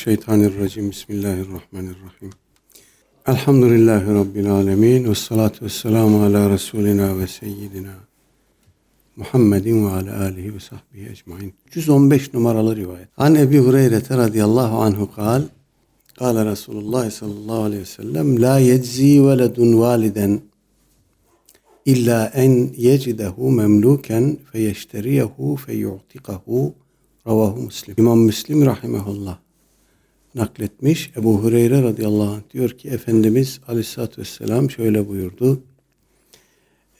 Mineşşeytanirracim. Bismillahirrahmanirrahim. Elhamdülillahi Rabbil alemin. Ve salatu ve selamu ala Resulina ve seyyidina Muhammedin ve ala alihi ve sahbihi ecmain. 115 numaralı rivayet. An Ebi Hureyre radıyallahu anhu kal. Kale Resulullah sallallahu aleyhi ve sellem La yeczi veledun validen illa en yecidehu memluken feyeşteriyehu feyu'tikahu Ravahu Müslim. İmam Müslim rahimehullah nakletmiş. Ebu Hureyre radıyallahu anh diyor ki Efendimiz aleyhissalatü vesselam şöyle buyurdu.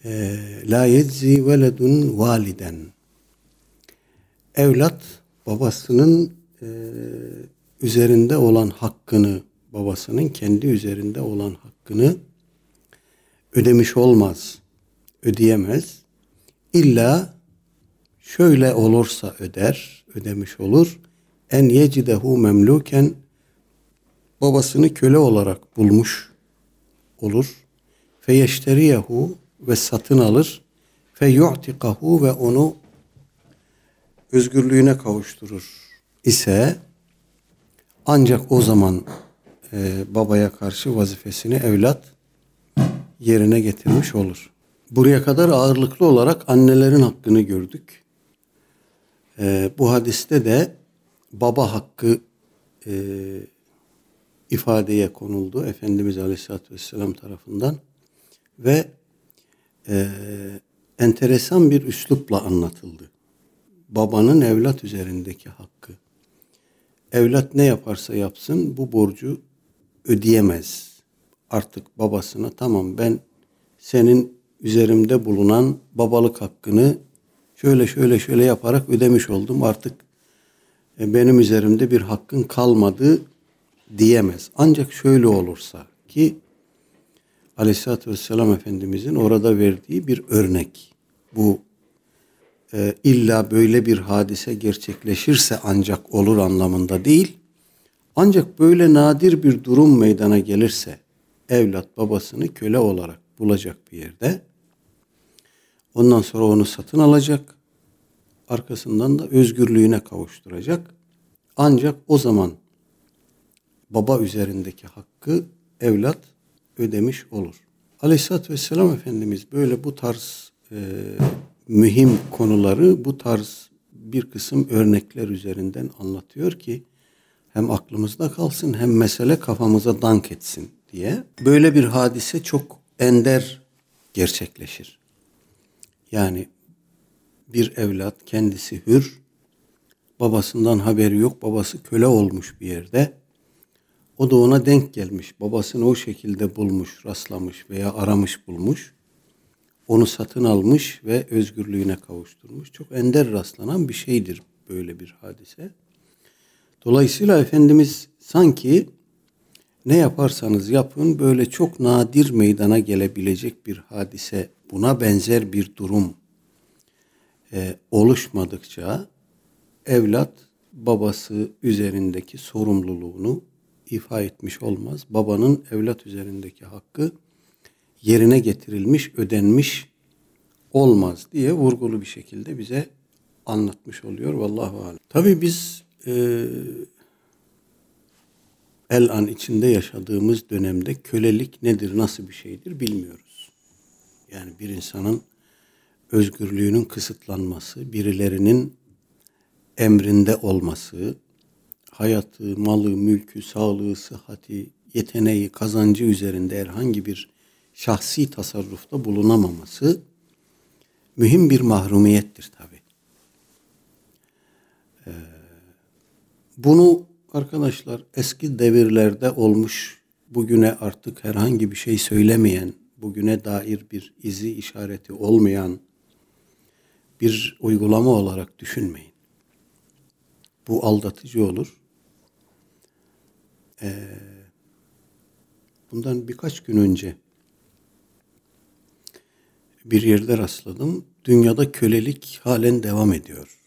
Ee, La yeczi veledun validen. Evlat babasının e, üzerinde olan hakkını, babasının kendi üzerinde olan hakkını ödemiş olmaz, ödeyemez. İlla şöyle olursa öder, ödemiş olur. En yecidehu memluken babasını köle olarak bulmuş olur. Feyeşteriyehu ve satın alır. Fe yu'tikahu ve onu özgürlüğüne kavuşturur ise ancak o zaman e, babaya karşı vazifesini evlat yerine getirmiş olur. Buraya kadar ağırlıklı olarak annelerin hakkını gördük. E, bu hadiste de baba hakkı e, ifadeye konuldu Efendimiz Aleyhisselatü Vesselam tarafından ve e, enteresan bir üslupla anlatıldı. Babanın evlat üzerindeki hakkı. Evlat ne yaparsa yapsın bu borcu ödeyemez. Artık babasına tamam ben senin üzerimde bulunan babalık hakkını şöyle şöyle şöyle yaparak ödemiş oldum. Artık benim üzerimde bir hakkın kalmadı diyemez. Ancak şöyle olursa ki Aleyhisselatü Vesselam Efendimizin orada verdiği bir örnek. Bu e, illa böyle bir hadise gerçekleşirse ancak olur anlamında değil. Ancak böyle nadir bir durum meydana gelirse evlat babasını köle olarak bulacak bir yerde ondan sonra onu satın alacak arkasından da özgürlüğüne kavuşturacak. Ancak o zaman baba üzerindeki hakkı evlat ödemiş olur. Aleyhisselatü Vesselam Efendimiz böyle bu tarz e, mühim konuları bu tarz bir kısım örnekler üzerinden anlatıyor ki hem aklımızda kalsın hem mesele kafamıza dank etsin diye. Böyle bir hadise çok ender gerçekleşir. Yani bir evlat kendisi hür, babasından haberi yok, babası köle olmuş bir yerde. O da ona denk gelmiş, babasını o şekilde bulmuş, rastlamış veya aramış bulmuş. Onu satın almış ve özgürlüğüne kavuşturmuş. Çok ender rastlanan bir şeydir böyle bir hadise. Dolayısıyla Efendimiz sanki ne yaparsanız yapın böyle çok nadir meydana gelebilecek bir hadise, buna benzer bir durum e, oluşmadıkça evlat babası üzerindeki sorumluluğunu ifa etmiş olmaz. Babanın evlat üzerindeki hakkı yerine getirilmiş, ödenmiş olmaz diye vurgulu bir şekilde bize anlatmış oluyor. Vallahu alem. Tabii biz e, el an içinde yaşadığımız dönemde kölelik nedir, nasıl bir şeydir bilmiyoruz. Yani bir insanın özgürlüğünün kısıtlanması, birilerinin emrinde olması, hayatı, malı, mülkü, sağlığı, sıhhati, yeteneği, kazancı üzerinde herhangi bir şahsi tasarrufta bulunamaması mühim bir mahrumiyettir tabi. Ee, bunu arkadaşlar eski devirlerde olmuş, bugüne artık herhangi bir şey söylemeyen, bugüne dair bir izi işareti olmayan bir uygulama olarak düşünmeyin. Bu aldatıcı olur. Ee, bundan birkaç gün önce bir yerde rastladım. Dünyada kölelik halen devam ediyor.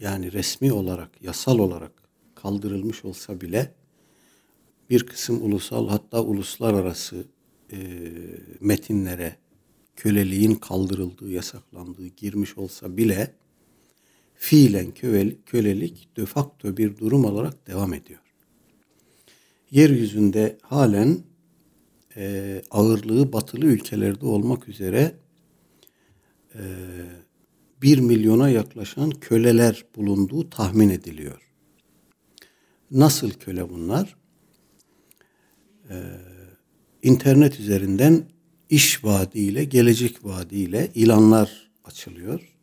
Yani resmi olarak, yasal olarak kaldırılmış olsa bile bir kısım ulusal hatta uluslararası e, metinlere köleliğin kaldırıldığı, yasaklandığı girmiş olsa bile fiilen kölelik de facto bir durum olarak devam ediyor. yeryüzünde halen e, ağırlığı batılı ülkelerde olmak üzere e, 1 milyona yaklaşan köleler bulunduğu tahmin ediliyor. Nasıl köle bunlar? Ee, internet üzerinden iş vaadiyle, gelecek vaadiyle ilanlar açılıyor.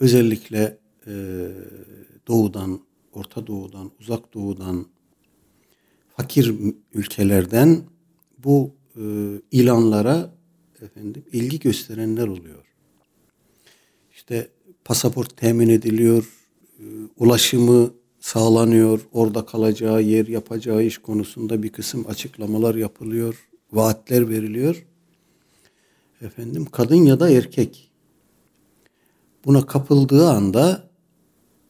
Özellikle e, doğudan, Orta Doğu'dan, Uzak Doğu'dan, fakir ülkelerden bu e, ilanlara efendim ilgi gösterenler oluyor. İşte pasaport temin ediliyor, e, ulaşımı sağlanıyor, orada kalacağı yer, yapacağı iş konusunda bir kısım açıklamalar yapılıyor, vaatler veriliyor. Efendim kadın ya da erkek buna kapıldığı anda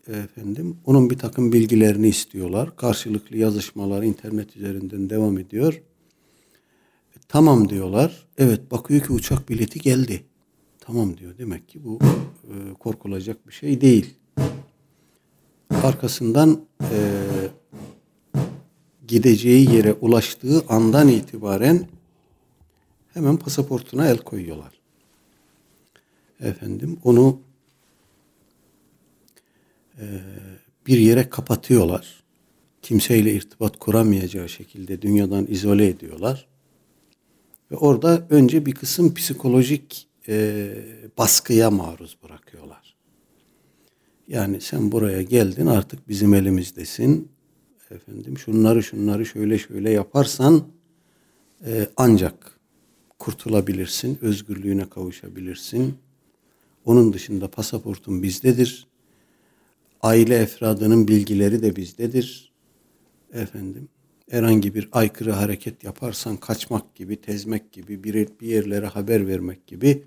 efendim onun bir takım bilgilerini istiyorlar. Karşılıklı yazışmalar internet üzerinden devam ediyor. E, tamam diyorlar. Evet bakıyor ki uçak bileti geldi. Tamam diyor. Demek ki bu e, korkulacak bir şey değil. Arkasından e, gideceği yere ulaştığı andan itibaren hemen pasaportuna el koyuyorlar. Efendim onu e, bir yere kapatıyorlar. Kimseyle irtibat kuramayacağı şekilde dünyadan izole ediyorlar. Ve orada önce bir kısım psikolojik e, baskıya maruz bırakıyorlar. Yani sen buraya geldin artık bizim elimizdesin. Efendim şunları şunları şöyle şöyle yaparsan e, ancak kurtulabilirsin, özgürlüğüne kavuşabilirsin. Onun dışında pasaportun bizdedir. Aile efradının bilgileri de bizdedir. Efendim herhangi bir aykırı hareket yaparsan kaçmak gibi, tezmek gibi, bir, bir yerlere haber vermek gibi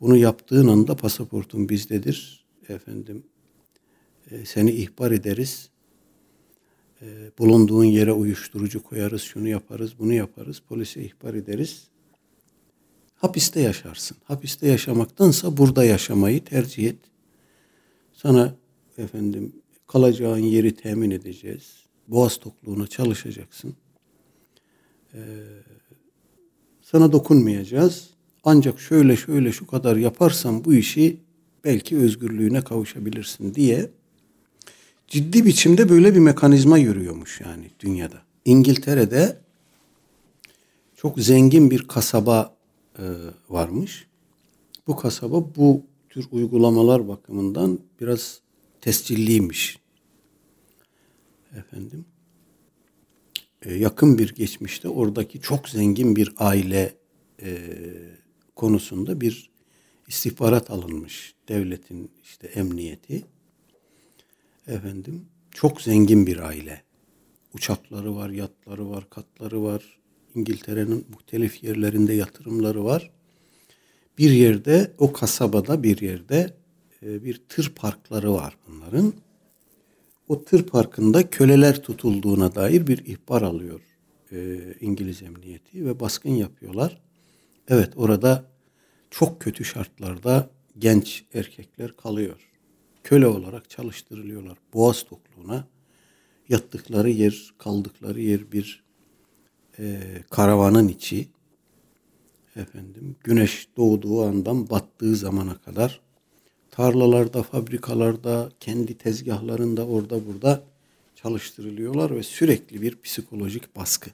bunu yaptığın anda pasaportun bizdedir. Efendim e, seni ihbar ederiz. E, bulunduğun yere uyuşturucu koyarız, şunu yaparız, bunu yaparız. Polise ihbar ederiz. Hapiste yaşarsın. Hapiste yaşamaktansa burada yaşamayı tercih et. Sana efendim kalacağın yeri temin edeceğiz. Boğaz tokluğuna çalışacaksın. Ee, sana dokunmayacağız. Ancak şöyle şöyle şu kadar yaparsan bu işi belki özgürlüğüne kavuşabilirsin diye ciddi biçimde böyle bir mekanizma yürüyormuş yani dünyada. İngiltere'de çok zengin bir kasaba e, varmış. Bu kasaba bu tür uygulamalar bakımından biraz tescilliymiş. Efendim. E, yakın bir geçmişte oradaki çok zengin bir aile e, konusunda bir istihbarat alınmış. Devletin işte emniyeti. Efendim çok zengin bir aile. Uçakları var, yatları var, katları var. İngiltere'nin muhtelif yerlerinde yatırımları var. Bir yerde o kasabada bir yerde e, bir tır parkları var bunların. O tır parkında köleler tutulduğuna dair bir ihbar alıyor e, İngiliz emniyeti ve baskın yapıyorlar. Evet orada çok kötü şartlarda genç erkekler kalıyor. Köle olarak çalıştırılıyorlar. Boğaz tokluğuna yattıkları yer, kaldıkları yer bir e, karavanın içi. Efendim güneş doğduğu andan battığı zamana kadar tarlalarda, fabrikalarda, kendi tezgahlarında orada burada çalıştırılıyorlar ve sürekli bir psikolojik baskı.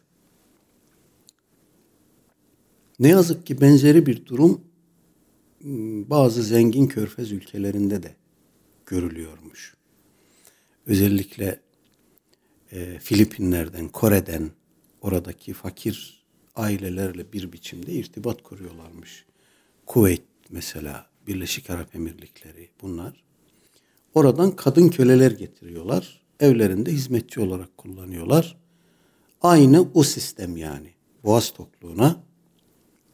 Ne yazık ki benzeri bir durum ıı, bazı zengin körfez ülkelerinde de görülüyormuş. Özellikle e, Filipinler'den, Kore'den oradaki fakir ailelerle bir biçimde irtibat kuruyorlarmış. Kuveyt mesela, Birleşik Arap Emirlikleri bunlar. Oradan kadın köleler getiriyorlar. Evlerinde hizmetçi olarak kullanıyorlar. Aynı o sistem yani. Boğaz tokluğuna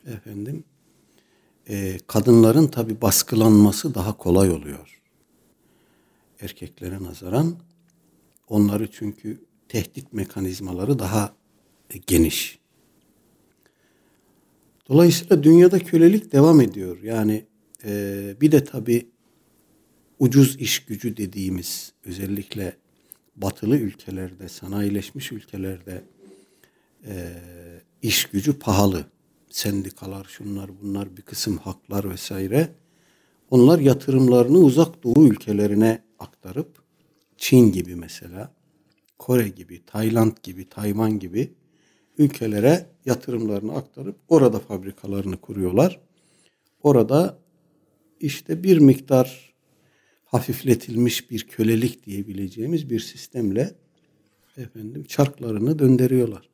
efendim e, kadınların tabi baskılanması daha kolay oluyor. Erkeklere nazaran onları çünkü tehdit mekanizmaları daha geniş. Dolayısıyla dünyada kölelik devam ediyor. Yani e, bir de tabi ucuz iş gücü dediğimiz özellikle batılı ülkelerde, sanayileşmiş ülkelerde e, iş gücü pahalı. Sendikalar, şunlar bunlar bir kısım haklar vesaire. Onlar yatırımlarını uzak doğu ülkelerine aktarıp Çin gibi mesela, Kore gibi, Tayland gibi, Tayvan gibi ülkelere yatırımlarını aktarıp orada fabrikalarını kuruyorlar. Orada işte bir miktar hafifletilmiş bir kölelik diyebileceğimiz bir sistemle efendim çarklarını döndürüyorlar.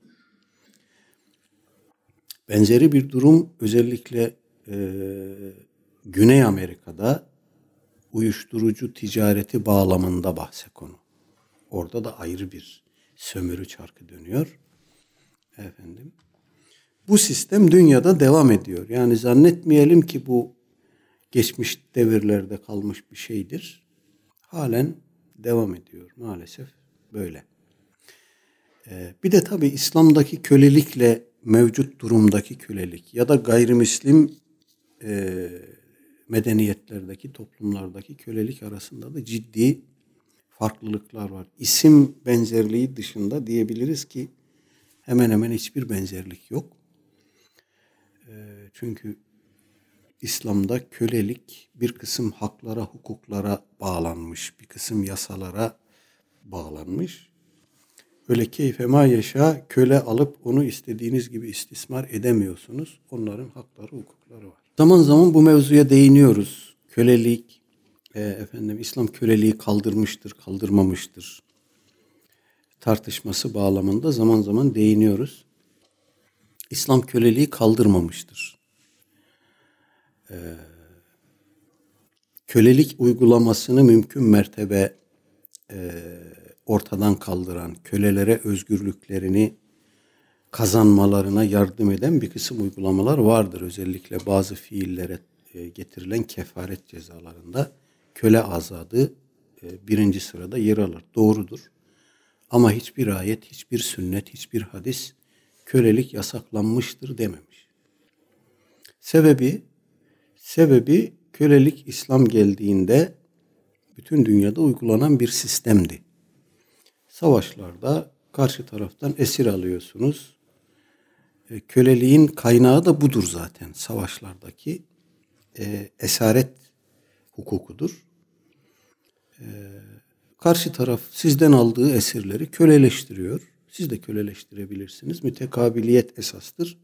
Benzeri bir durum özellikle e, Güney Amerika'da uyuşturucu ticareti bağlamında bahse konu. Orada da ayrı bir sömürü çarkı dönüyor. Efendim. Bu sistem dünyada devam ediyor. Yani zannetmeyelim ki bu geçmiş devirlerde kalmış bir şeydir. Halen devam ediyor maalesef böyle. Ee, bir de tabi İslam'daki kölelikle mevcut durumdaki kölelik ya da gayrimüslim e, medeniyetlerdeki, toplumlardaki kölelik arasında da ciddi farklılıklar var. İsim benzerliği dışında diyebiliriz ki hemen hemen hiçbir benzerlik yok. E, çünkü İslam'da kölelik bir kısım haklara, hukuklara bağlanmış, bir kısım yasalara bağlanmış. Öyle keyfe ma yaşa köle alıp onu istediğiniz gibi istismar edemiyorsunuz. Onların hakları, hukukları var. Zaman zaman bu mevzuya değiniyoruz. Kölelik, e, efendim İslam köleliği kaldırmıştır, kaldırmamıştır tartışması bağlamında zaman zaman değiniyoruz. İslam köleliği kaldırmamıştır. Ee, kölelik uygulamasını mümkün mertebe e, ortadan kaldıran, kölelere özgürlüklerini kazanmalarına yardım eden bir kısım uygulamalar vardır. Özellikle bazı fiillere e, getirilen kefaret cezalarında köle azadı e, birinci sırada yer alır. Doğrudur. Ama hiçbir ayet, hiçbir sünnet, hiçbir hadis kölelik yasaklanmıştır dememiş. Sebebi sebebi kölelik İslam geldiğinde bütün dünyada uygulanan bir sistemdi. Savaşlarda karşı taraftan esir alıyorsunuz. E, köleliğin kaynağı da budur zaten. Savaşlardaki e, esaret hukukudur. Karşı taraf sizden aldığı esirleri köleleştiriyor. Siz de köleleştirebilirsiniz. Mütekabiliyet esastır.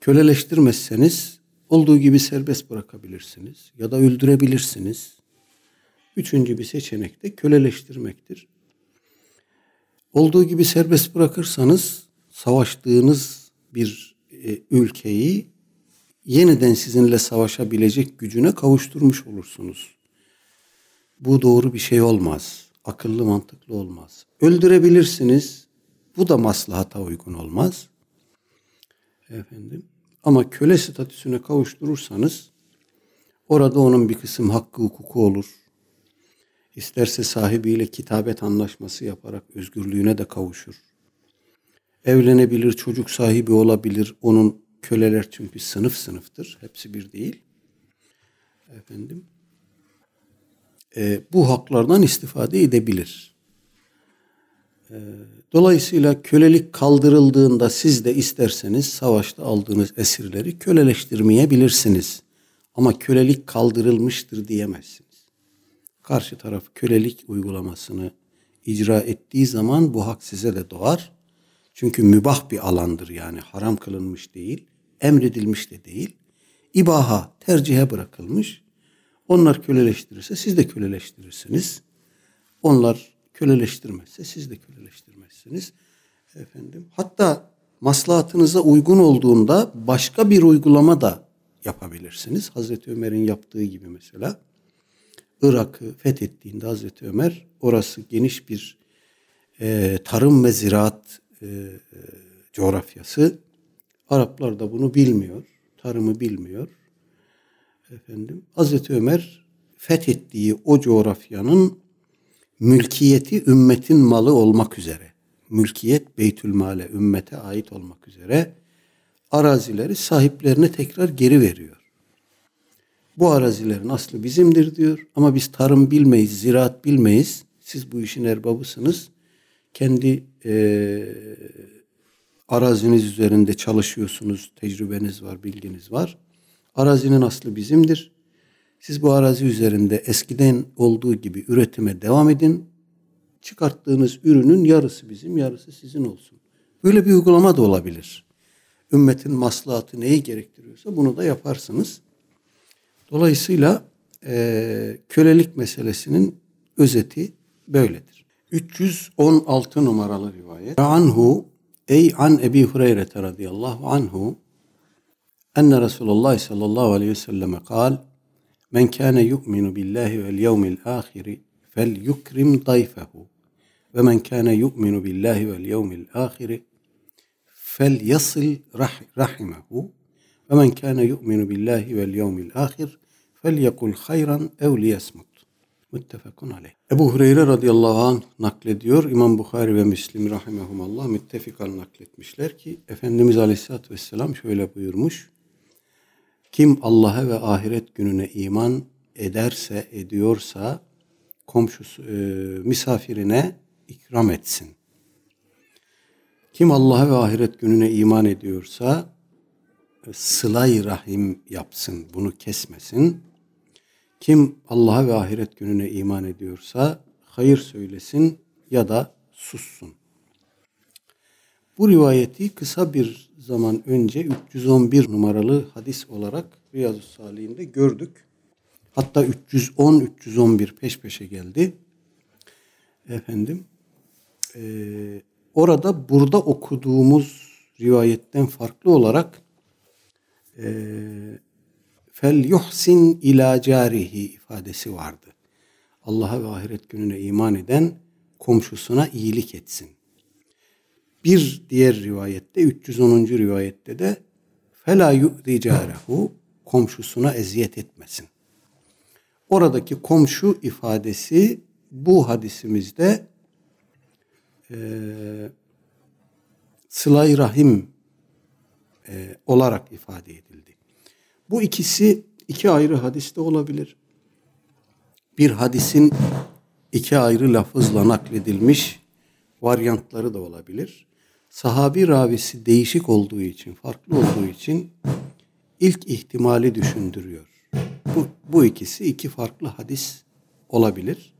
Köleleştirmezseniz olduğu gibi serbest bırakabilirsiniz ya da öldürebilirsiniz. Üçüncü bir seçenek de köleleştirmektir. Olduğu gibi serbest bırakırsanız savaştığınız bir e, ülkeyi yeniden sizinle savaşabilecek gücüne kavuşturmuş olursunuz. Bu doğru bir şey olmaz. Akıllı mantıklı olmaz. Öldürebilirsiniz. Bu da maslahata uygun olmaz. Efendim. Ama köle statüsüne kavuşturursanız orada onun bir kısım hakkı hukuku olur. İsterse sahibiyle kitabet anlaşması yaparak özgürlüğüne de kavuşur. Evlenebilir, çocuk sahibi olabilir. Onun köleler çünkü sınıf sınıftır. Hepsi bir değil. Efendim e, bu haklardan istifade edebilir. E, dolayısıyla kölelik kaldırıldığında siz de isterseniz savaşta aldığınız esirleri köleleştirmeyebilirsiniz. Ama kölelik kaldırılmıştır diyemezsiniz. Karşı taraf kölelik uygulamasını icra ettiği zaman bu hak size de doğar. Çünkü mübah bir alandır yani haram kılınmış değil, emredilmiş de değil. İbaha, tercihe bırakılmış. Onlar köleleştirirse siz de köleleştirirsiniz. Onlar köleleştirmezse siz de köleleştirmezsiniz. Efendim, hatta maslahatınıza uygun olduğunda başka bir uygulama da yapabilirsiniz. Hazreti Ömer'in yaptığı gibi mesela. Irak'ı fethettiğinde Hazreti Ömer orası geniş bir e, tarım ve ziraat e, coğrafyası. Araplar da bunu bilmiyor. Tarımı bilmiyor efendim Hazreti Ömer fethettiği o coğrafyanın mülkiyeti ümmetin malı olmak üzere, mülkiyet Beytülmale ümmete ait olmak üzere arazileri sahiplerine tekrar geri veriyor. Bu arazilerin aslı bizimdir diyor ama biz tarım bilmeyiz, ziraat bilmeyiz. Siz bu işin erbabısınız. Kendi e, araziniz üzerinde çalışıyorsunuz. Tecrübeniz var, bilginiz var. Arazinin aslı bizimdir. Siz bu arazi üzerinde eskiden olduğu gibi üretime devam edin. Çıkarttığınız ürünün yarısı bizim, yarısı sizin olsun. Böyle bir uygulama da olabilir. Ümmetin maslahatı neyi gerektiriyorsa bunu da yaparsınız. Dolayısıyla e, kölelik meselesinin özeti böyledir. 316 numaralı rivayet. Anhu ey an Ebi Hureyre radıyallahu anhu men kâne yu'minu billahi vel yevmil ahiri fel yukrim dayfehu ve men kâne yu'minu billahi vel yevmil ahiri fel yasil rahimehu ve men kâne yu'minu billahi vel yevmil ahir fel yekul hayran ev liyesmut. Müttefekun aleyh. Ebu Hureyre radıyallahu anh naklediyor. İmam Bukhari ve Müslim rahimehumallah müttefikan nakletmişler ki Efendimiz aleyhissalatü vesselam şöyle buyurmuş. Kim Allah'a ve ahiret gününe iman ederse, ediyorsa komşusu, e, misafirine ikram etsin. Kim Allah'a ve ahiret gününe iman ediyorsa e, sılay rahim yapsın, bunu kesmesin. Kim Allah'a ve ahiret gününe iman ediyorsa hayır söylesin ya da sussun. Bu rivayeti kısa bir zaman önce 311 numaralı hadis olarak Riyazu Salih'inde gördük. Hatta 310 311 peş peşe geldi. Efendim e, orada burada okuduğumuz rivayetten farklı olarak e, fel yuhsin ila carihi ifadesi vardı. Allah'a ve ahiret gününe iman eden komşusuna iyilik etsin. Bir diğer rivayette 310. rivayette de fela yu'zi komşusuna eziyet etmesin. Oradaki komşu ifadesi bu hadisimizde e, sılay rahim e, olarak ifade edildi. Bu ikisi iki ayrı hadiste olabilir. Bir hadisin iki ayrı lafızla nakledilmiş varyantları da olabilir. Sahabi ravisi değişik olduğu için, farklı olduğu için ilk ihtimali düşündürüyor. Bu, bu ikisi iki farklı hadis olabilir.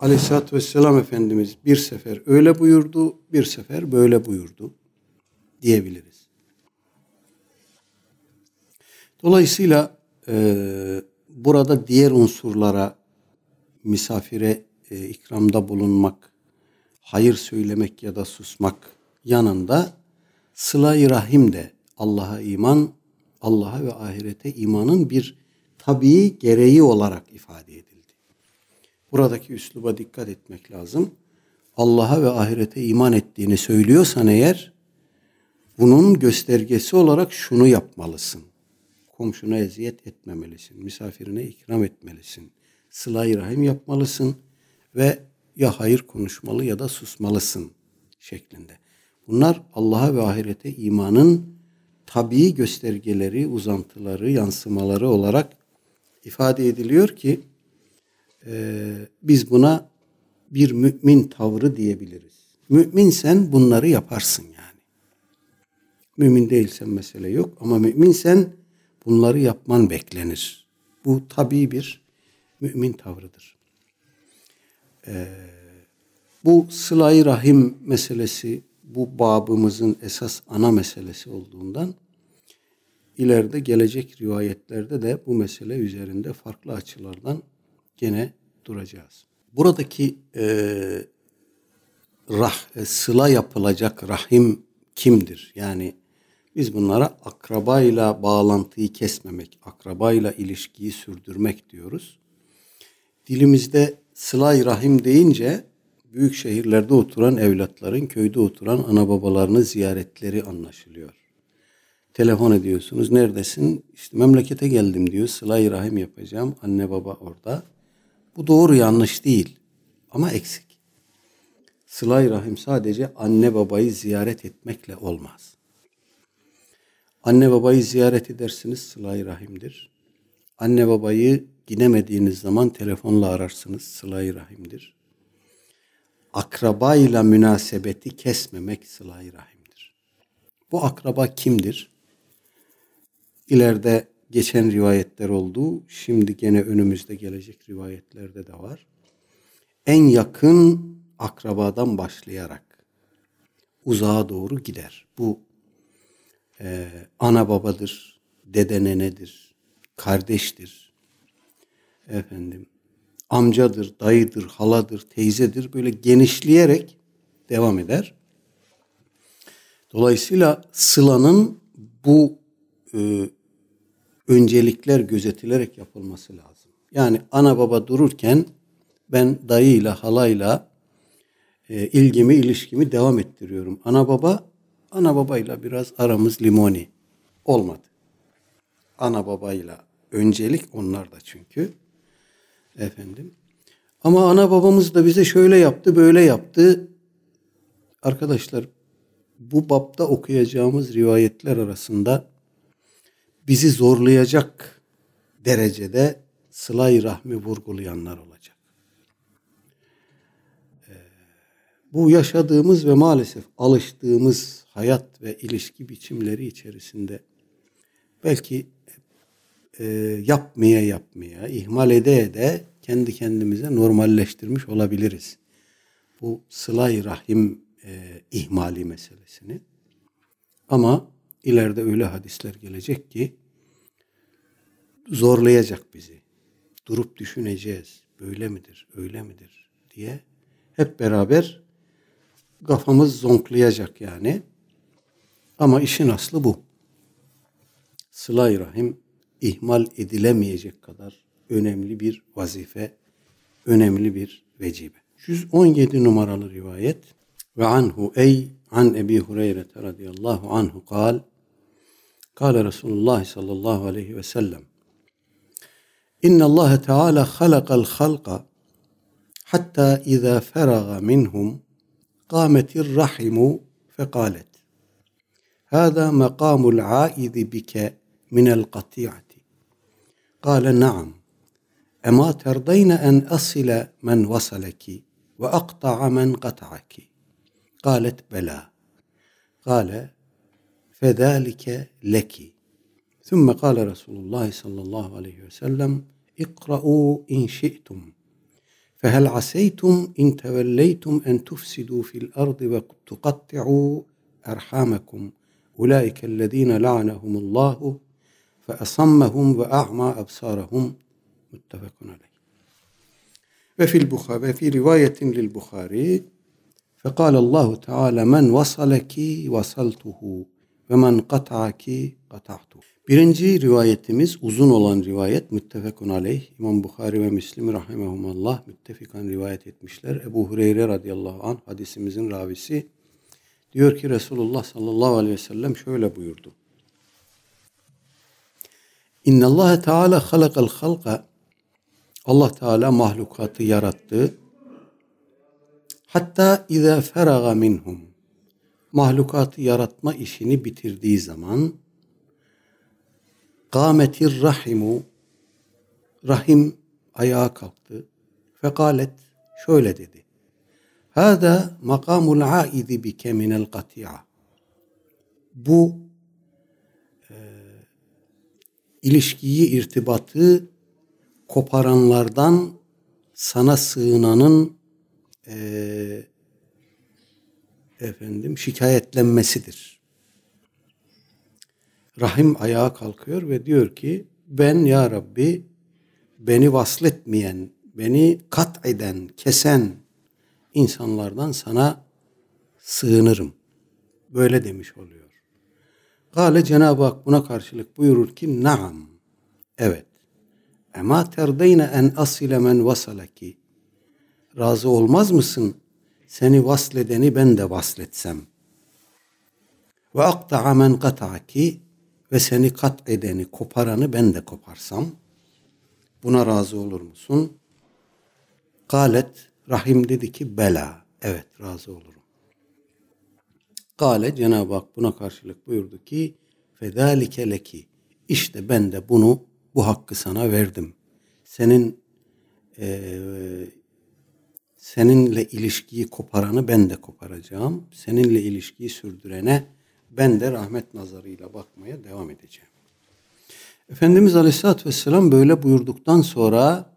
Aleyhisselatü Vesselam Efendimiz bir sefer öyle buyurdu, bir sefer böyle buyurdu diyebiliriz. Dolayısıyla e, burada diğer unsurlara misafire e, ikramda bulunmak, hayır söylemek ya da susmak yanında sıla-i rahim de Allah'a iman, Allah'a ve ahirete imanın bir tabii gereği olarak ifade edildi. Buradaki üsluba dikkat etmek lazım. Allah'a ve ahirete iman ettiğini söylüyorsan eğer bunun göstergesi olarak şunu yapmalısın. Komşuna eziyet etmemelisin. Misafirine ikram etmelisin. Sıla-i rahim yapmalısın ve ya hayır konuşmalı ya da susmalısın şeklinde. Bunlar Allah'a ve ahirete imanın tabii göstergeleri, uzantıları, yansımaları olarak ifade ediliyor ki e, biz buna bir mümin tavrı diyebiliriz. Müminsen bunları yaparsın yani. Mümin değilsen mesele yok ama müminsen bunları yapman beklenir. Bu tabii bir mümin tavrıdır. Ee, bu sıla rahim meselesi bu babımızın esas ana meselesi olduğundan ileride gelecek rivayetlerde de bu mesele üzerinde farklı açılardan gene duracağız. Buradaki e, rah, e, sıla yapılacak rahim kimdir? Yani biz bunlara akrabayla bağlantıyı kesmemek, akrabayla ilişkiyi sürdürmek diyoruz. Dilimizde sıla rahim deyince büyük şehirlerde oturan evlatların köyde oturan ana babalarını ziyaretleri anlaşılıyor. Telefon ediyorsunuz. Neredesin? İşte memlekete geldim diyor. Sıla rahim yapacağım. Anne baba orada. Bu doğru yanlış değil. Ama eksik. Sıla rahim sadece anne babayı ziyaret etmekle olmaz. Anne babayı ziyaret edersiniz sıla rahimdir. Anne babayı gidemediğiniz zaman telefonla ararsınız. Sıla-i rahimdir. Akrabayla münasebeti kesmemek sıla-i rahimdir. Bu akraba kimdir? İleride geçen rivayetler oldu. Şimdi gene önümüzde gelecek rivayetlerde de var. En yakın akrabadan başlayarak uzağa doğru gider. Bu e, ana babadır, dede nenedir, kardeştir, efendim, amcadır, dayıdır, haladır, teyzedir böyle genişleyerek devam eder. Dolayısıyla sılanın bu e, öncelikler gözetilerek yapılması lazım. Yani ana baba dururken ben dayıyla, halayla e, ilgimi, ilişkimi devam ettiriyorum. Ana baba, ana babayla biraz aramız limoni olmadı. Ana babayla öncelik onlar da çünkü. Efendim. Ama ana babamız da bize şöyle yaptı, böyle yaptı. Arkadaşlar bu bapta okuyacağımız rivayetler arasında bizi zorlayacak derecede sıla rahmi vurgulayanlar olacak. Ee, bu yaşadığımız ve maalesef alıştığımız hayat ve ilişki biçimleri içerisinde belki e, yapmaya yapmaya, ihmal ede ede kendi kendimize normalleştirmiş olabiliriz. Bu sıla rahim e, ihmali meselesini. Ama ileride öyle hadisler gelecek ki zorlayacak bizi. Durup düşüneceğiz. Böyle midir, öyle midir diye hep beraber kafamız zonklayacak yani. Ama işin aslı bu. Sıla-i Rahim ihmal edilemeyecek kadar önemli bir vazife, önemli bir vecibe. 117 numaralı rivayet ve anhu ey an Ebi Hureyre radıyallahu anhu kal kal Resulullah sallallahu aleyhi ve sellem İnna Allah Teala halakal halka hatta iza feraga minhum qametir rahimu fekalet Hâdâ meqâmul âidi bike minel katî'at قال نعم أما ترضين أن أصل من وصلك وأقطع من قطعك قالت بلى قال فذلك لك ثم قال رسول الله صلى الله عليه وسلم اقرأوا إن شئتم فهل عسيتم إن توليتم أن تفسدوا في الأرض وتقطعوا أرحامكم أولئك الذين لعنهم الله فأصمهم وأعمى أبصارهم متفق عليه وفي البخاري في رواية للبخاري فقال الله تعالى من وصلك وصلته ve men kat'aki kata'tu. Birinci rivayetimiz uzun olan rivayet müttefekun aleyh. İmam Bukhari ve Müslim rahimehumallah müttefikan rivayet etmişler. Ebu Hureyre radıyallahu anh hadisimizin ravisi diyor ki Resulullah sallallahu aleyhi ve sellem şöyle buyurdu. İnna Allah Teala halakal halqa Allah Teala mahlukatı yarattı. Hatta iza feraga minhum mahlukatı yaratma işini bitirdiği zaman kâmetir rahimu rahim ayağa kalktı. Fekalet şöyle dedi. Hâdâ makamul âidi bike minel kati'a. Bu e, ilişkiyi, irtibatı koparanlardan sana sığınanın e, efendim şikayetlenmesidir. Rahim ayağa kalkıyor ve diyor ki ben ya Rabbi beni vasletmeyen, beni kat eden, kesen insanlardan sana sığınırım. Böyle demiş oluyor. Gale Cenab-ı Hak buna karşılık buyurur ki naam. Evet. Ema terdeyne en asile men vasalaki. Razı olmaz mısın seni vasledeni ben de vasletsem. Ve akta'a men kata'ki ve seni kat edeni, koparanı ben de koparsam. Buna razı olur musun? Galet, Rahim dedi ki bela. Evet razı olurum. Gale Cenab-ı Hak buna karşılık buyurdu ki fedalike leki. İşte ben de bunu bu hakkı sana verdim. senin e, seninle ilişkiyi koparanı ben de koparacağım. Seninle ilişkiyi sürdürene ben de rahmet nazarıyla bakmaya devam edeceğim. Efendimiz Aleyhisselatü Vesselam böyle buyurduktan sonra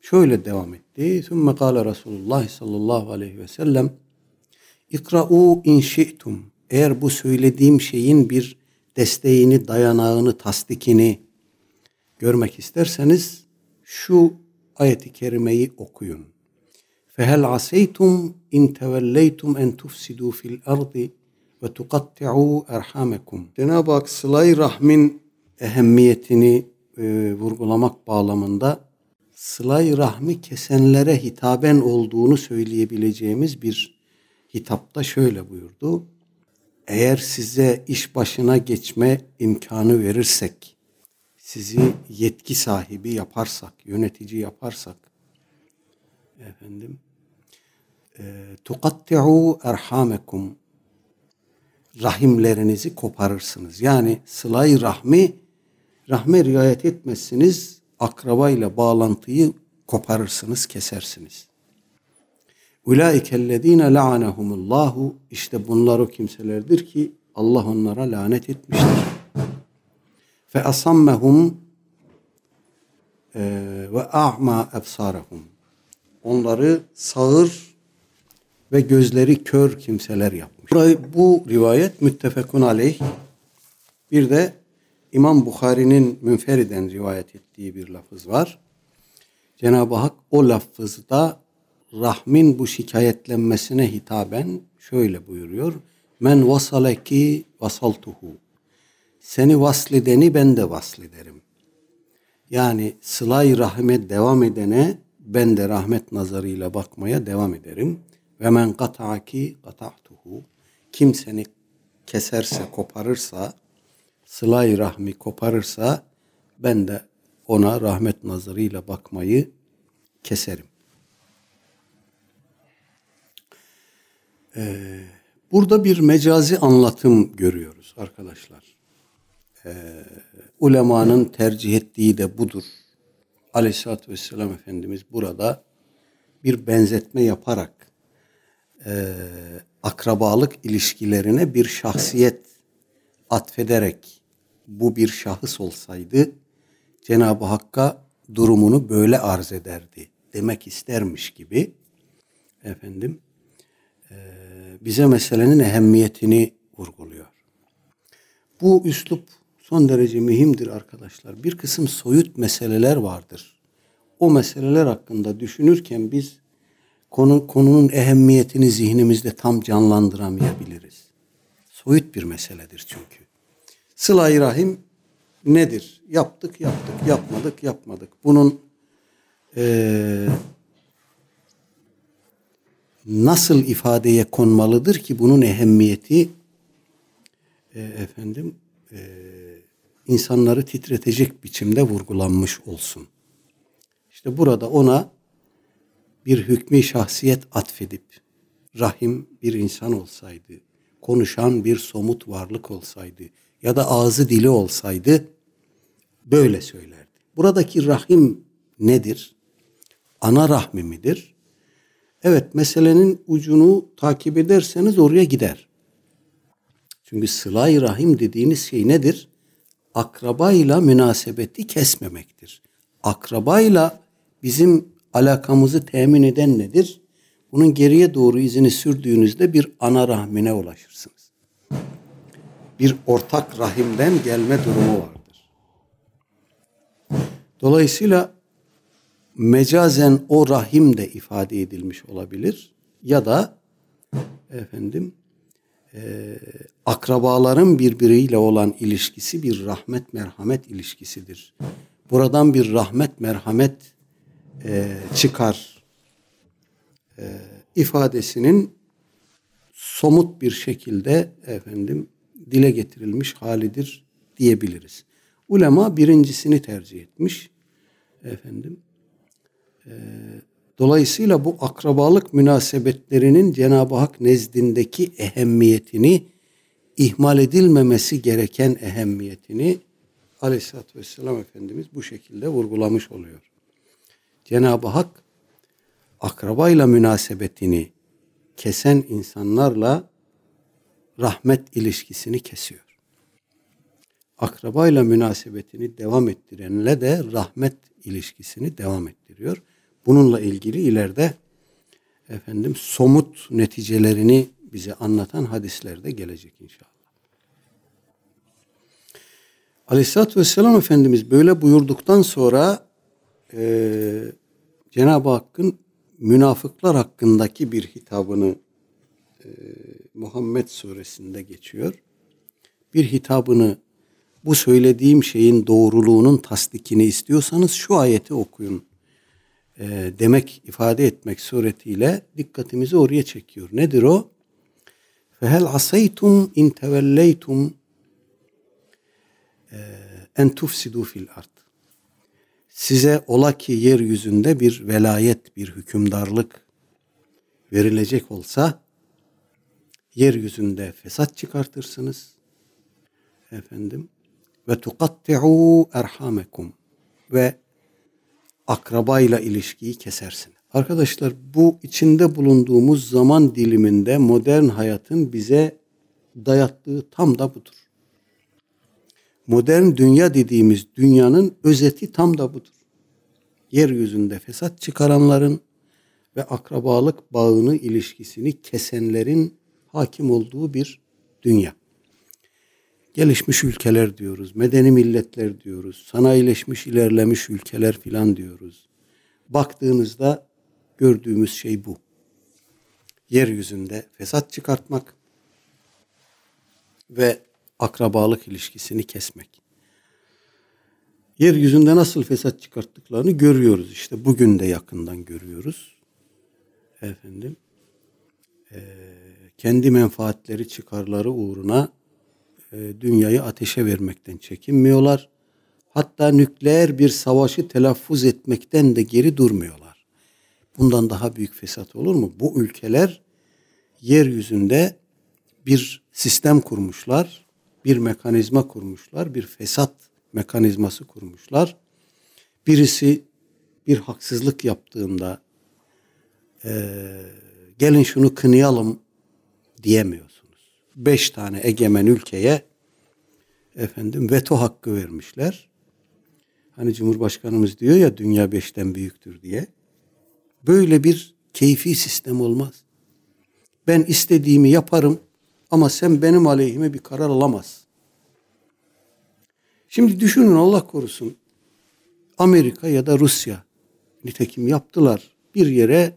şöyle devam etti. Sümme kâle Resulullah sallallahu aleyhi ve sellem İkra'u in şi'tum. Eğer bu söylediğim şeyin bir desteğini, dayanağını, tasdikini görmek isterseniz şu ayeti kerimeyi okuyun. Fehel aseytum in tevelleytum en tufsidu fil ardi ve tukatti'u erhamekum. Cenab-ı Hak sıla rahmin ehemmiyetini e, vurgulamak bağlamında sıla rahmi kesenlere hitaben olduğunu söyleyebileceğimiz bir hitapta şöyle buyurdu. Eğer size iş başına geçme imkanı verirsek, sizi yetki sahibi yaparsak, yönetici yaparsak, efendim, e, tukatti'u erhamekum rahimlerinizi koparırsınız. Yani sılay rahmi rahme riayet etmezsiniz, akrabayla bağlantıyı koparırsınız, kesersiniz. Ulaikellezine la'anehumullahu işte bunlar o kimselerdir ki Allah onlara lanet etmiştir. Fe asammehum e, ve a'ma ebsarehum. Onları sağır ve gözleri kör kimseler yapmış. Burayı, bu rivayet müttefekun aleyh. Bir de İmam Bukhari'nin münferiden rivayet ettiği bir lafız var. Cenab-ı Hak o lafızda rahmin bu şikayetlenmesine hitaben şöyle buyuruyor. Men vasaleki vasaltuhu. Seni vasledeni ben de vaslederim. Yani sılay rahime devam edene ben de rahmet nazarıyla bakmaya devam ederim. Ve men kata'aki kata'tuhu. Kim seni keserse, koparırsa, sılay rahmi koparırsa ben de ona rahmet nazarıyla bakmayı keserim. Ee, burada bir mecazi anlatım görüyoruz arkadaşlar. Ee, ulemanın tercih ettiği de budur. Aleyhisselatü Vesselam Efendimiz burada bir benzetme yaparak e, akrabalık ilişkilerine bir şahsiyet atfederek bu bir şahıs olsaydı Cenab-ı Hakk'a durumunu böyle arz ederdi demek istermiş gibi efendim e, bize meselenin ehemmiyetini vurguluyor. Bu üslup son derece mühimdir arkadaşlar. Bir kısım soyut meseleler vardır. O meseleler hakkında düşünürken biz konu, konunun ehemmiyetini zihnimizde tam canlandıramayabiliriz. Soyut bir meseledir çünkü. Sıla-i Rahim nedir? Yaptık, yaptık, yapmadık, yapmadık. Bunun e, nasıl ifadeye konmalıdır ki bunun ehemmiyeti e, efendim e, insanları titretecek biçimde vurgulanmış olsun. İşte burada ona bir hükmü şahsiyet atfedip rahim bir insan olsaydı, konuşan bir somut varlık olsaydı ya da ağzı dili olsaydı böyle söylerdi. Buradaki rahim nedir? Ana rahmi midir? Evet meselenin ucunu takip ederseniz oraya gider. Çünkü sıla rahim dediğiniz şey nedir? Akrabayla münasebeti kesmemektir. Akrabayla bizim alakamızı temin eden nedir? Bunun geriye doğru izini sürdüğünüzde bir ana rahmine ulaşırsınız. Bir ortak rahimden gelme durumu vardır. Dolayısıyla mecazen o rahim de ifade edilmiş olabilir ya da efendim e, akrabaların birbiriyle olan ilişkisi bir rahmet merhamet ilişkisidir. Buradan bir rahmet merhamet e, çıkar e, ifadesinin somut bir şekilde efendim dile getirilmiş halidir diyebiliriz. Ulema birincisini tercih etmiş efendim. Dolayısıyla bu akrabalık münasebetlerinin Cenab-ı Hak nezdindeki ehemmiyetini ihmal edilmemesi gereken ehemmiyetini Aleyhisselatü Vesselam Efendimiz bu şekilde vurgulamış oluyor. Cenab-ı Hak akrabayla münasebetini kesen insanlarla rahmet ilişkisini kesiyor. Akrabayla münasebetini devam ettirenle de rahmet ilişkisini devam ettiriyor. Bununla ilgili ileride efendim somut neticelerini bize anlatan hadislerde gelecek inşallah. Aleyhisselatü Vesselam Efendimiz böyle buyurduktan sonra e, Cenab-ı Hakk'ın münafıklar hakkındaki bir hitabını e, Muhammed suresinde geçiyor. Bir hitabını bu söylediğim şeyin doğruluğunun tasdikini istiyorsanız şu ayeti okuyun e, demek ifade etmek suretiyle dikkatimizi oraya çekiyor. Nedir o? Fehel asaytum in tevelleytum e, en tufsidu fil ard. Size ola ki yeryüzünde bir velayet, bir hükümdarlık verilecek olsa yeryüzünde fesat çıkartırsınız. Efendim ve tukatti'u erhamekum ve akrabayla ilişkiyi kesersin. Arkadaşlar bu içinde bulunduğumuz zaman diliminde modern hayatın bize dayattığı tam da budur. Modern dünya dediğimiz dünyanın özeti tam da budur. Yeryüzünde fesat çıkaranların ve akrabalık bağını, ilişkisini kesenlerin hakim olduğu bir dünya. Gelişmiş ülkeler diyoruz, medeni milletler diyoruz, sanayileşmiş, ilerlemiş ülkeler filan diyoruz. Baktığınızda gördüğümüz şey bu. Yeryüzünde fesat çıkartmak ve akrabalık ilişkisini kesmek. Yeryüzünde nasıl fesat çıkarttıklarını görüyoruz işte bugün de yakından görüyoruz. Efendim e, kendi menfaatleri çıkarları uğruna dünyayı ateşe vermekten çekinmiyorlar. Hatta nükleer bir savaşı telaffuz etmekten de geri durmuyorlar. Bundan daha büyük fesat olur mu? Bu ülkeler yeryüzünde bir sistem kurmuşlar, bir mekanizma kurmuşlar, bir fesat mekanizması kurmuşlar. Birisi bir haksızlık yaptığında e, gelin şunu kınayalım diyemiyorsunuz. Beş tane egemen ülkeye efendim veto hakkı vermişler. Hani Cumhurbaşkanımız diyor ya dünya beşten büyüktür diye. Böyle bir keyfi sistem olmaz. Ben istediğimi yaparım ama sen benim aleyhime bir karar alamaz. Şimdi düşünün Allah korusun. Amerika ya da Rusya nitekim yaptılar. Bir yere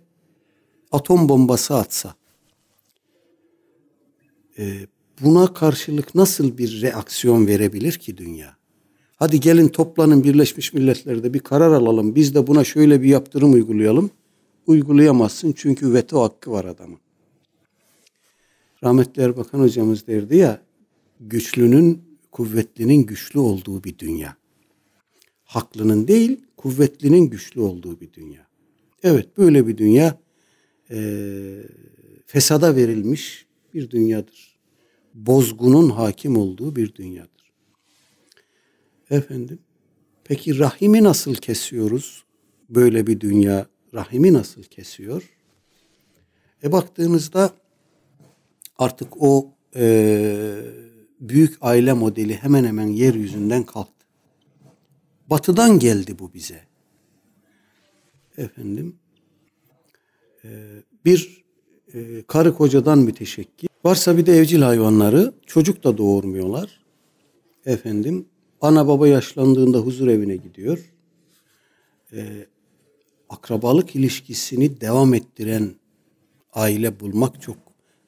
atom bombası atsa. E, buna karşılık nasıl bir reaksiyon verebilir ki dünya? Hadi gelin toplanın Birleşmiş Milletler'de bir karar alalım. Biz de buna şöyle bir yaptırım uygulayalım. Uygulayamazsın çünkü veto hakkı var adamın. Rahmetli Erbakan hocamız derdi ya güçlünün kuvvetlinin güçlü olduğu bir dünya. Haklının değil kuvvetlinin güçlü olduğu bir dünya. Evet böyle bir dünya e, fesada verilmiş bir dünyadır. Bozgunun hakim olduğu bir dünyadır. Efendim, peki rahimi nasıl kesiyoruz? Böyle bir dünya rahimi nasıl kesiyor? E baktığınızda artık o e, büyük aile modeli hemen hemen yeryüzünden kalktı. Batıdan geldi bu bize. Efendim, e, bir e, karı kocadan müteşekkil. Varsa bir de evcil hayvanları, çocuk da doğurmuyorlar. Efendim, ana baba yaşlandığında huzur evine gidiyor. E, akrabalık ilişkisini devam ettiren aile bulmak çok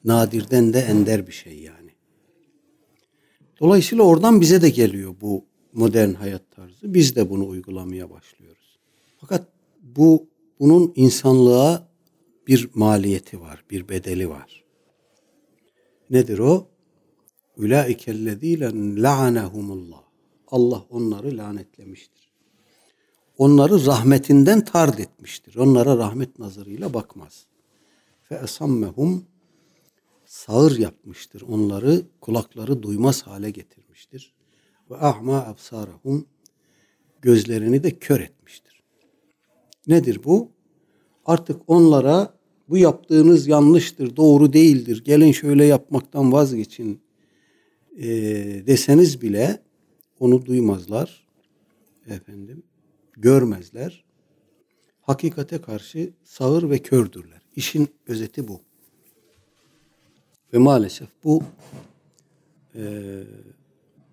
nadirden de ender bir şey yani. Dolayısıyla oradan bize de geliyor bu modern hayat tarzı. Biz de bunu uygulamaya başlıyoruz. Fakat bu bunun insanlığa bir maliyeti var, bir bedeli var. Nedir o? Ulaikellezîle la'anehumullah. Allah onları lanetlemiştir. Onları rahmetinden tard etmiştir. Onlara rahmet nazarıyla bakmaz. Fe esammehum sağır yapmıştır. Onları kulakları duymaz hale getirmiştir. Ve ahma absarahum gözlerini de kör etmiştir. Nedir bu? Artık onlara bu yaptığınız yanlıştır, doğru değildir, gelin şöyle yapmaktan vazgeçin e, deseniz bile onu duymazlar. Efendim, görmezler. Hakikate karşı sağır ve kördürler. İşin özeti bu. Ve maalesef bu e,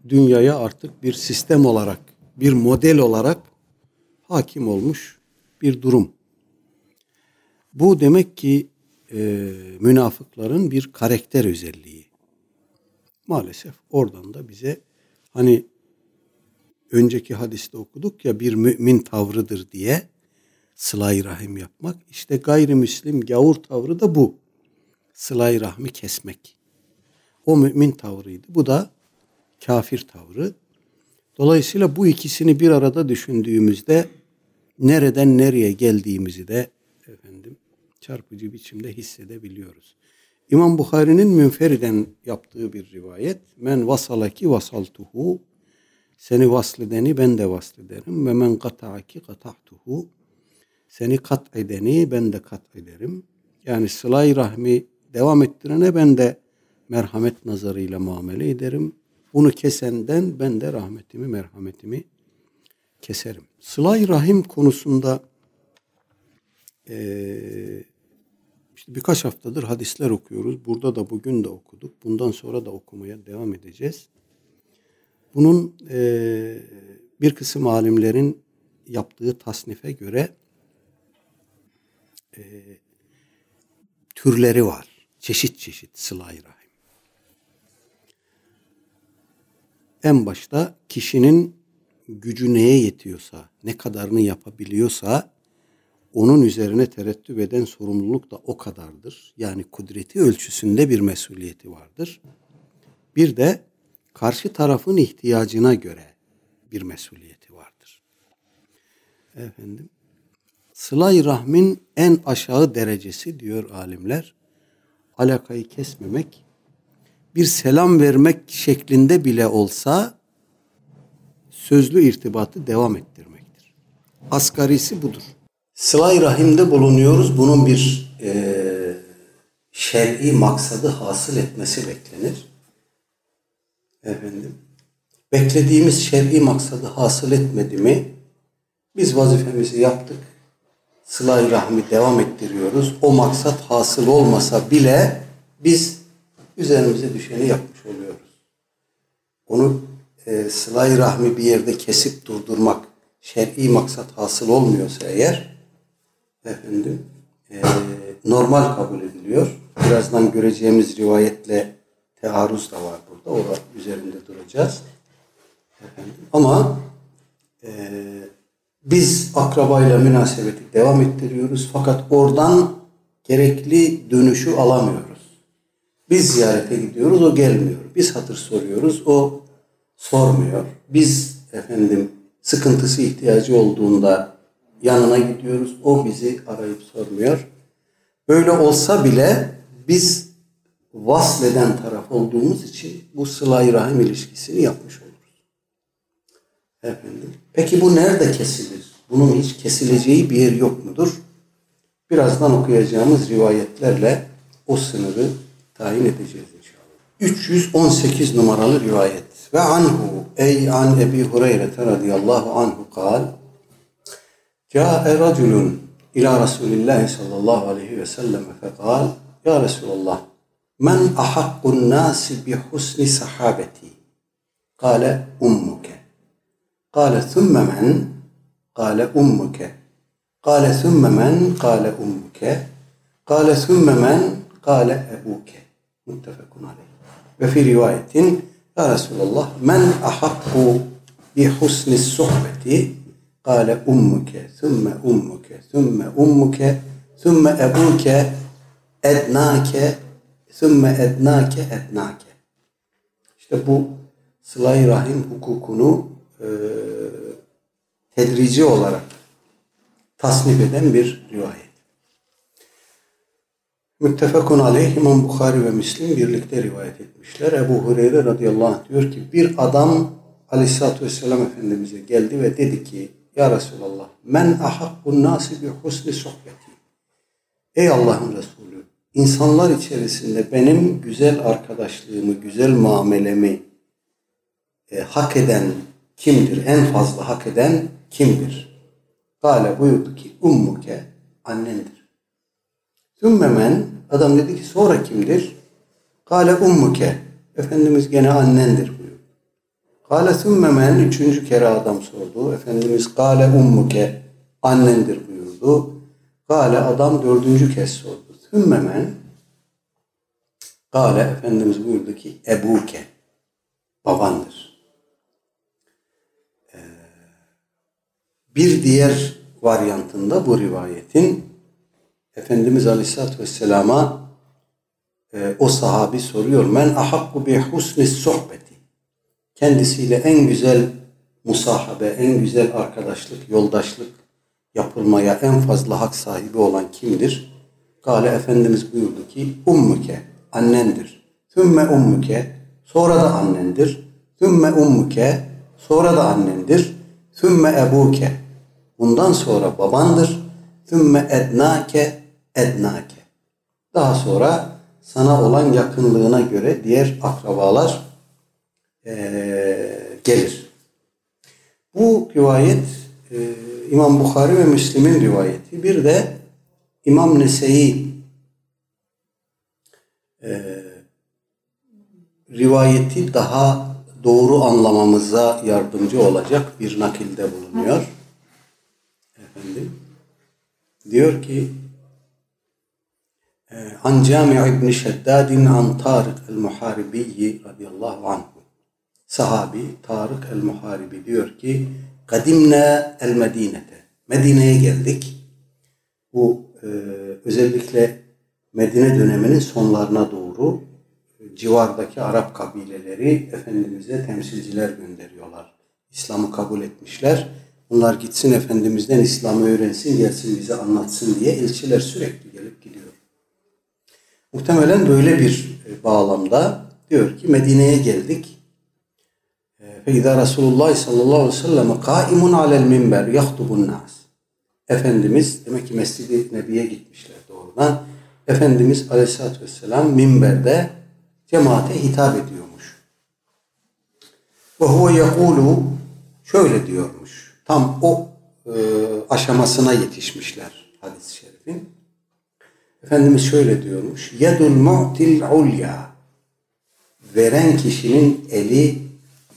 dünyaya artık bir sistem olarak, bir model olarak hakim olmuş bir durum. Bu demek ki e, münafıkların bir karakter özelliği. Maalesef oradan da bize hani önceki hadiste okuduk ya bir mümin tavrıdır diye sıla rahim yapmak. İşte gayrimüslim gavur tavrı da bu. sıla rahmi kesmek. O mümin tavrıydı. Bu da kafir tavrı. Dolayısıyla bu ikisini bir arada düşündüğümüzde nereden nereye geldiğimizi de efendim çarpıcı biçimde hissedebiliyoruz. İmam Bukhari'nin münferiden yaptığı bir rivayet. Men vasalaki vasaltuhu. Seni vasledeni ben de vaslederim. Ve men kata'aki kata'tuhu. Seni kat edeni ben de kat ederim. Yani sılay rahmi devam ettirene ben de merhamet nazarıyla muamele ederim. Bunu kesenden ben de rahmetimi, merhametimi keserim. Sılay rahim konusunda e, işte birkaç haftadır hadisler okuyoruz. Burada da bugün de okuduk. Bundan sonra da okumaya devam edeceğiz. Bunun e, bir kısım alimlerin yaptığı tasnife göre e, türleri var. Çeşit çeşit sıla rahim. En başta kişinin gücü neye yetiyorsa, ne kadarını yapabiliyorsa onun üzerine terettüp eden sorumluluk da o kadardır. Yani kudreti ölçüsünde bir mesuliyeti vardır. Bir de karşı tarafın ihtiyacına göre bir mesuliyeti vardır. Efendim, Sılay rahmin en aşağı derecesi diyor alimler, alakayı kesmemek, bir selam vermek şeklinde bile olsa sözlü irtibatı devam ettirmektir. Asgarisi budur. Sıla-i Rahim'de bulunuyoruz. Bunun bir e, şer'i maksadı hasıl etmesi beklenir. Efendim, beklediğimiz şer'i maksadı hasıl etmedi mi biz vazifemizi yaptık. Sıla-i Rahmi devam ettiriyoruz. O maksat hasıl olmasa bile biz üzerimize düşeni yapmış oluyoruz. Onu e, sıla-i rahmi bir yerde kesip durdurmak şer'i maksat hasıl olmuyorsa eğer efendim e, normal kabul ediliyor. Birazdan göreceğimiz rivayetle tearruz da var burada. O üzerinde duracağız. Efendim. Ama e, biz akrabayla münasebeti devam ettiriyoruz. Fakat oradan gerekli dönüşü alamıyoruz. Biz ziyarete gidiyoruz, o gelmiyor. Biz hatır soruyoruz, o sormuyor. Biz efendim sıkıntısı ihtiyacı olduğunda yanına gidiyoruz. O bizi arayıp sormuyor. Böyle olsa bile biz vasleden taraf olduğumuz için bu sıla rahim ilişkisini yapmış oluruz. Efendim. Peki bu nerede kesilir? Bunun hiç kesileceği bir yer yok mudur? Birazdan okuyacağımız rivayetlerle o sınırı tayin edeceğiz inşallah. 318 numaralı rivayet. Ve anhu ey an Ebi Hureyre radıyallahu anhu kal Câe raculun ila Resulillahi sallallahu aleyhi ve sellem fekal Ya Resulallah men ahakkun nasi bi husni sahabeti? Kale ummuke. Kale thumme men? Kale ummuke. Kale thumme men? Kale ummuke. Kale thumme men? Kale ebuke muttefekun aleyh. Ve fi rivayetin Ya Resulallah men ahakku bi husni sohbeti kâle ummuke thumme ummuke thumme ummuke thumme ebuke ednake thumme ednake ednake İşte bu sıla rahim hukukunu e, tedrici olarak tasnif eden bir rivayet. Müttefekun aleyh İmam Bukhari ve Müslim birlikte rivayet etmişler. Ebu Hureyre radıyallahu anh diyor ki bir adam aleyhissalatü vesselam Efendimiz'e geldi ve dedi ki Ya Resulallah men ahakkun nasi bi husni sohbeti. Ey Allah'ın Resulü insanlar içerisinde benim güzel arkadaşlığımı, güzel muamelemi e, hak eden kimdir? En fazla hak eden kimdir? Kale buyurdu ki ummuke annendir. Sümmemen adam dedi ki sonra kimdir? Kale ummuke Efendimiz gene annendir. Kale sümmemen üçüncü kere adam sordu. Efendimiz kale ummuke annendir buyurdu. Kale adam dördüncü kez sordu. Sümmemen Kale Efendimiz buyurdu ki ebuke babandır. Ee, bir diğer varyantında bu rivayetin Efendimiz Aleyhisselatü Vesselam'a e, o sahabi soruyor. Men ahakku bi husni sohbeti. Kendisiyle en güzel musahabe, en güzel arkadaşlık, yoldaşlık yapılmaya en fazla hak sahibi olan kimdir? Kale Efendimiz buyurdu ki ummuke, annendir. Thümme ummuke, sonra da annendir. Thümme ummuke, sonra da annendir. Thümme ebuke, bundan sonra babandır. Thümme ednake, ednake. Daha sonra sana olan yakınlığına göre diğer akrabalar ee, gelir. Bu rivayet e, İmam Bukhari ve Müslim'in rivayeti. Bir de İmam Nese'yi e, rivayeti daha doğru anlamamıza yardımcı olacak bir nakilde bulunuyor. Efendim diyor ki An Cami İbn Şeddadin an Tarık el-Muharibi radıyallahu anhu. Sahabi Tarık el-Muharibi diyor ki Kadimne el Medinete. Medine'ye geldik. Bu e, özellikle Medine döneminin sonlarına doğru e, civardaki Arap kabileleri Efendimiz'e temsilciler gönderiyorlar. İslam'ı kabul etmişler. Bunlar gitsin Efendimiz'den İslam'ı öğrensin, gelsin bize anlatsın diye elçiler sürekli gelip gidiyor. Muhtemelen böyle bir e, bağlamda diyor ki Medine'ye geldik. فَاِذَا Resulullah sallallahu aleyhi ve sellem قَائِمٌ عَلَى الْمِنْبَرِ يَخْطُبُ النَّاسِ Efendimiz, demek ki Mescid-i Nebi'ye gitmişler doğrudan. Efendimiz aleyhissalatü vesselam minberde cemaate hitap ediyormuş. Ve huve yekulu şöyle diyormuş. Tam o e, aşamasına yetişmişler hadis-i şerifin. Efendimiz şöyle diyormuş. Yedul mu'til ulya. Veren kişinin eli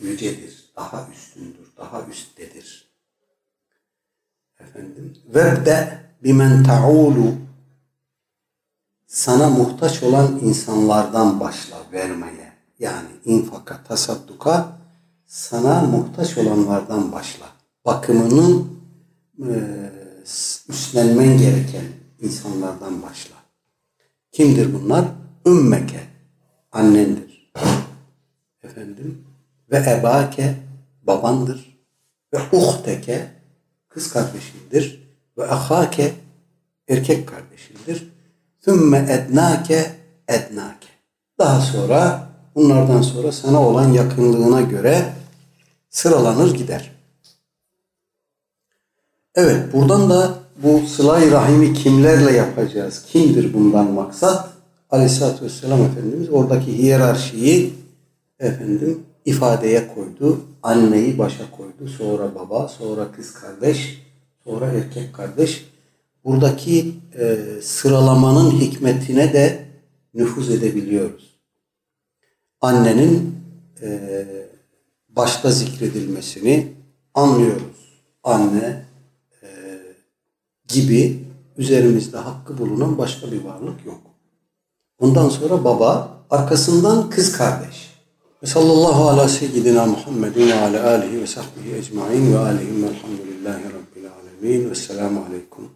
yücedir, daha üstündür, daha üsttedir. Efendim, vebde bimen ta'ulu sana muhtaç olan insanlardan başla vermeye. Yani infaka, tasadduka sana muhtaç olanlardan başla. Bakımını e, üstlenmen gereken insanlardan başla. Kimdir bunlar? Ümmeke, annendir. Efendim, ve ebake babandır ve uhteke kız kardeşindir ve ahake erkek kardeşindir. Thümme ednake ednake. Daha sonra bunlardan sonra sana olan yakınlığına göre sıralanır gider. Evet buradan da bu sıla rahimi kimlerle yapacağız? Kimdir bundan maksat? Aleyhisselatü Vesselam Efendimiz oradaki hiyerarşiyi efendim ifadeye koydu. Anneyi başa koydu. Sonra baba, sonra kız kardeş, sonra erkek kardeş. Buradaki e, sıralamanın hikmetine de nüfuz edebiliyoruz. Annenin e, başta zikredilmesini anlıyoruz. Anne e, gibi üzerimizde hakkı bulunan başka bir varlık yok. Bundan sonra baba, arkasından kız kardeş. Ve sallallahu ala seyyidina Muhammedin ve ala alihi ve sahbihi ecmain ve alihim velhamdülillahi rabbil alemin. Vesselamu aleyküm.